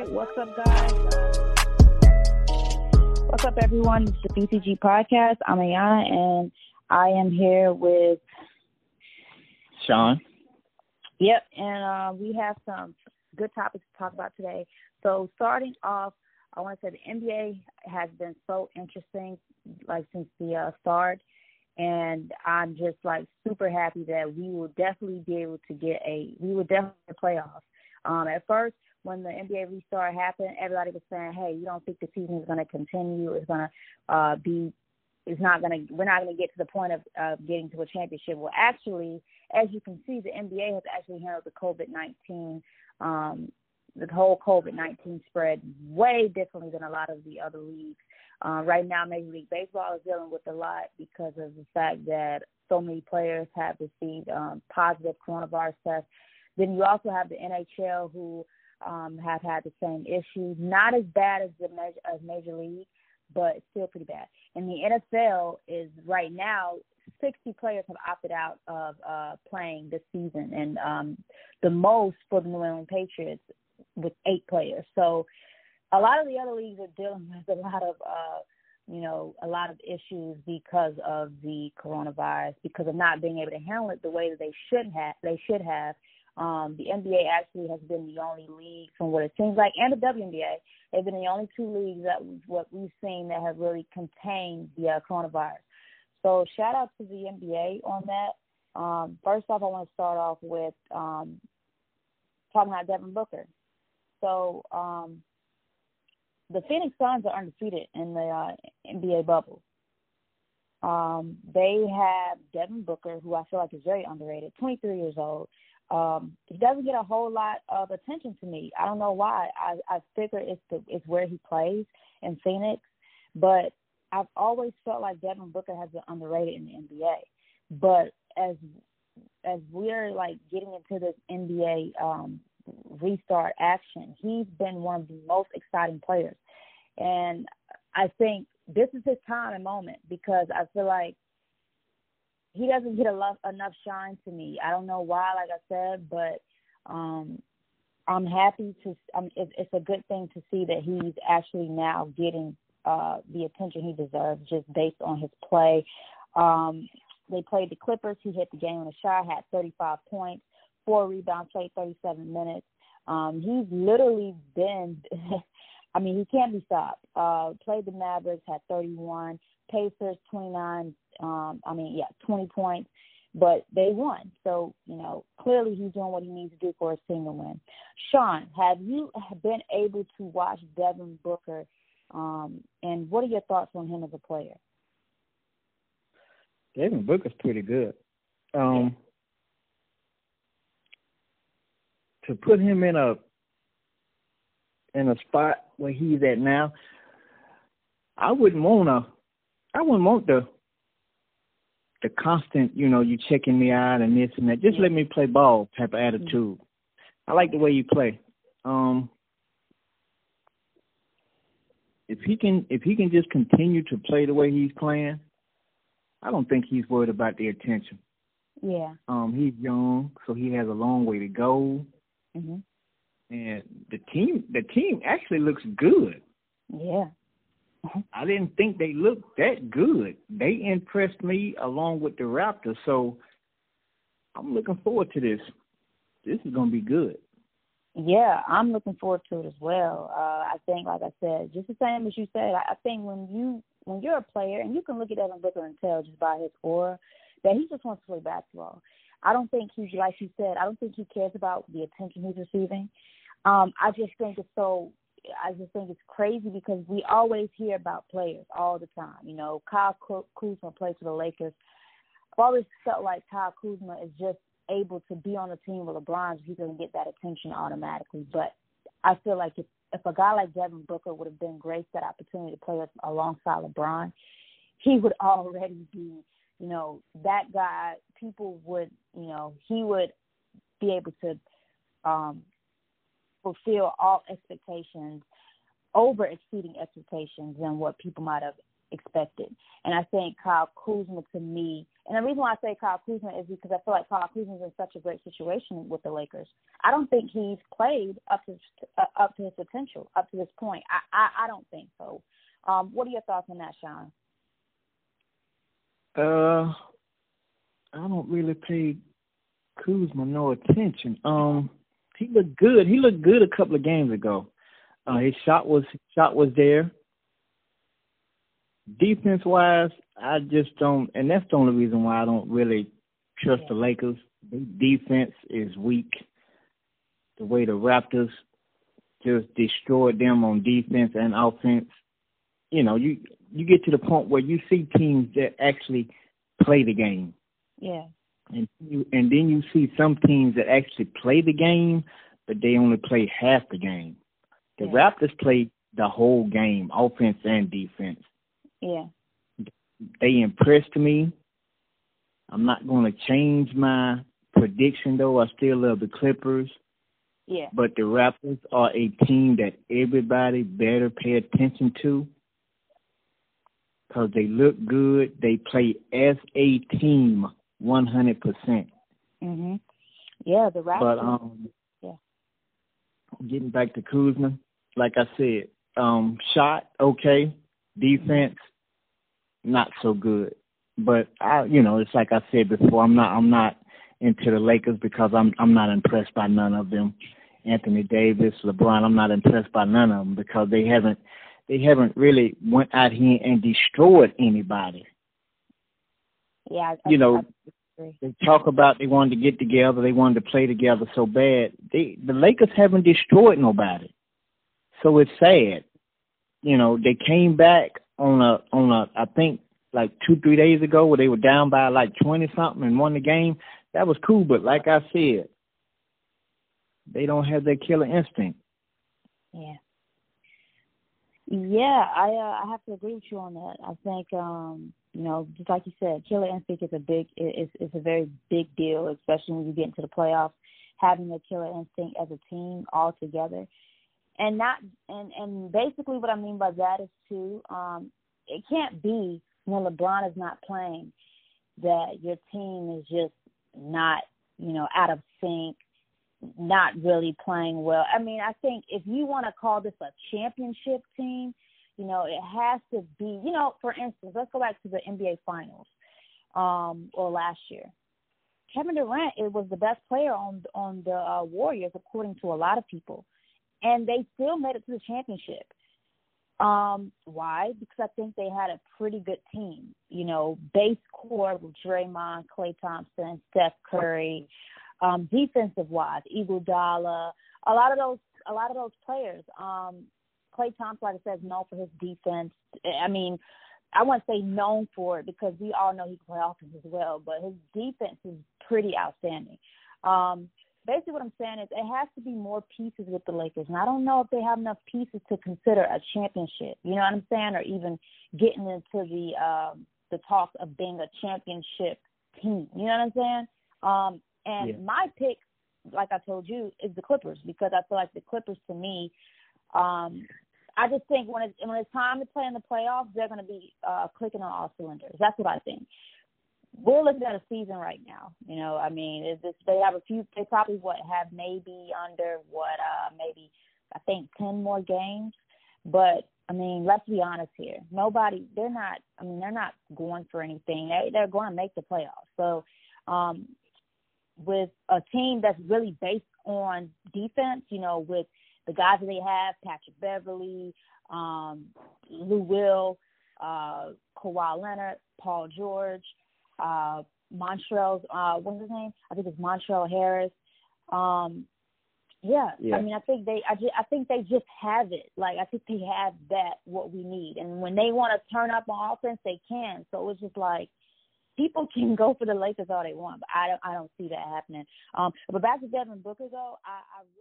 right, what's up, guys? What's up, everyone? It's the BCG podcast. I'm Ayana, and I am here with Sean. Yep, and uh, we have some good topics to talk about today. So, starting off, I want to say the NBA has been so interesting, like since the uh, start, and I'm just like super happy that we will definitely be able to get a we will definitely playoffs. Um, at first, when the NBA restart happened, everybody was saying, "Hey, you don't think the season is going to continue? It's going to uh, be, it's not going to, we're not going to get to the point of uh, getting to a championship." Well, actually, as you can see, the NBA has actually handled the COVID nineteen, um, the whole COVID nineteen spread way differently than a lot of the other leagues. Uh, right now, Major League Baseball is dealing with a lot because of the fact that so many players have received um, positive coronavirus tests. Then you also have the NHL who um, have had the same issues. Not as bad as the major, as Major League, but still pretty bad. And the NFL is right now 60 players have opted out of uh, playing this season, and um, the most for the New England Patriots with eight players. So a lot of the other leagues are dealing with a lot of, uh, you know, a lot of issues because of the coronavirus, because of not being able to handle it the way that they should have. They should have. Um, the NBA actually has been the only league, from what it seems like, and the WNBA, they've been the only two leagues that what we've seen that have really contained the uh, coronavirus. So shout out to the NBA on that. Um, first off, I want to start off with um, talking about Devin Booker. So um, the Phoenix Suns are undefeated in the uh, NBA bubble. Um, they have Devin Booker, who I feel like is very underrated, 23 years old. Um, he doesn't get a whole lot of attention to me. I don't know why. I I figure it's the it's where he plays in Phoenix, but I've always felt like Devin Booker has been underrated in the NBA. But as as we're like getting into this NBA um, restart action, he's been one of the most exciting players, and I think this is his time and moment because I feel like he doesn't get enough enough shine to me. I don't know why, like I said, but um I'm happy to. I mean, it's, it's a good thing to see that he's actually now getting uh the attention he deserves just based on his play. Um They played the Clippers. He hit the game on a shot, had 35 points, four rebounds, played 37 minutes. Um He's literally been. I mean, he can't be stopped. Uh, played the Mavericks, had 31. Pacers, 29 um, I mean, yeah, 20 points, but they won. So, you know, clearly he's doing what he needs to do for a single win. Sean, have you been able to watch Devin Booker? Um, and what are your thoughts on him as a player? Devin Booker's pretty good. Um, to put him in a in a spot where he's at now, I wouldn't wanna I wouldn't want the the constant, you know, you checking me out and this and that. Just let me play ball type of attitude. Mm-hmm. I like the way you play. Um if he can if he can just continue to play the way he's playing, I don't think he's worried about the attention. Yeah. Um, he's young, so he has a long way to go. Mhm. And the team the team actually looks good. Yeah. I didn't think they looked that good. They impressed me along with the Raptors, so I'm looking forward to this. This is gonna be good. Yeah, I'm looking forward to it as well. Uh, I think, like I said, just the same as you said, I, I think when you when you're a player and you can look at Devin Booker and tell just by his aura that he just wants to play basketball. I don't think he's like you said. I don't think he cares about the attention he's receiving. Um, I just think it's so I just think it's crazy because we always hear about players all the time. You know, Kyle Kuzma plays for the Lakers. I've always felt like Kyle Kuzma is just able to be on a team with LeBron, he doesn't get that attention automatically. But I feel like if if a guy like Devin Booker would have been graced that opportunity to play alongside LeBron, he would already be, you know, that guy. People would, you know, he would be able to um fulfill all expectations, over exceeding expectations than what people might have expected. And I think Kyle Kuzma to me, and the reason why I say Kyle Kuzma is because I feel like Kyle Kuzma is in such a great situation with the Lakers. I don't think he's played up to uh, up to his potential up to this point. I I, I don't think so. Um, what are your thoughts on that, Sean? Uh, I don't really pay Kuzma no attention. Um, he looked good. He looked good a couple of games ago. Uh, his shot was his shot was there. Defense wise, I just don't, and that's the only reason why I don't really trust the Lakers. Their defense is weak. The way the Raptors just destroyed them on defense and offense. You know, you you get to the point where you see teams that actually play the game. Yeah. And you and then you see some teams that actually play the game, but they only play half the game. The yeah. Raptors play the whole game, offense and defense. Yeah. They impressed me. I'm not going to change my prediction though. I still love the Clippers. Yeah. But the Raptors are a team that everybody better pay attention to because they look good. They play as a team 100%. Mhm. Yeah, the Raptors. But um, yeah. Getting back to Kuzma, like I said, um, shot okay, defense not so good. But I, you know, it's like I said before, I'm not, I'm not into the Lakers because I'm, I'm not impressed by none of them. Anthony Davis, LeBron, I'm not impressed by none of them because they haven't, they haven't really went out here and destroyed anybody. Yeah, I, you know, they talk about they wanted to get together, they wanted to play together so bad. They, the Lakers haven't destroyed nobody, so it's sad. You know, they came back on a on a I think like two three days ago where they were down by like twenty something and won the game. That was cool, but like I said, they don't have that killer instinct. Yeah. Yeah, I uh, I have to agree with you on that. I think um, you know, just like you said, killer instinct is a big is is a very big deal, especially when you get into the playoffs. Having a killer instinct as a team all together and not and and basically what I mean by that is too, um, it can't be when LeBron is not playing that your team is just not, you know, out of sync, not really playing well. I mean, I think if you want to call this a championship team, you know, it has to be, you know, for instance, let's go back to the NBA finals, um, or last year. Kevin Durant it was the best player on on the uh, Warriors according to a lot of people and they still made it to the championship. Um, why? Because I think they had a pretty good team. You know, base core with Draymond, Klay Thompson, Steph Curry. Um, defensive wise, Iguodala, a lot of those, a lot of those players. Um, Klay Thompson, like I said, is known for his defense. I mean, I wouldn't say known for it because we all know he can play offense as well, but his defense is pretty outstanding. Um, basically what I'm saying is it has to be more pieces with the Lakers. And I don't know if they have enough pieces to consider a championship. You know what I'm saying? Or even getting into the um the talk of being a championship team. You know what I'm saying? Um and yeah. my pick, like I told you, is the Clippers because I feel like the Clippers to me, um, I just think when it's when it's time to play in the playoffs, they're going to be uh, clicking on all cylinders. That's what I think we're looking at a season right now. You know, I mean, is this, they have a few. They probably what have maybe under what uh maybe I think ten more games. But I mean, let's be honest here. Nobody. They're not. I mean, they're not going for anything. They they're going to make the playoffs. So, um, with a team that's really based on defense, you know, with the guys that they have, Patrick Beverley, um, Lou Will, uh, Kawhi Leonard, Paul George uh, Montrezl, uh, what's his name? I think it's Montrezl Harris. Um, yeah, yeah, I mean, I think they, I, just, I think they just have it. Like, I think they have that what we need, and when they want to turn up on offense, they can. So it's just like people can go for the Lakers all they want, but I don't, I don't see that happening. Um, but back to Devin Booker though, I, I really.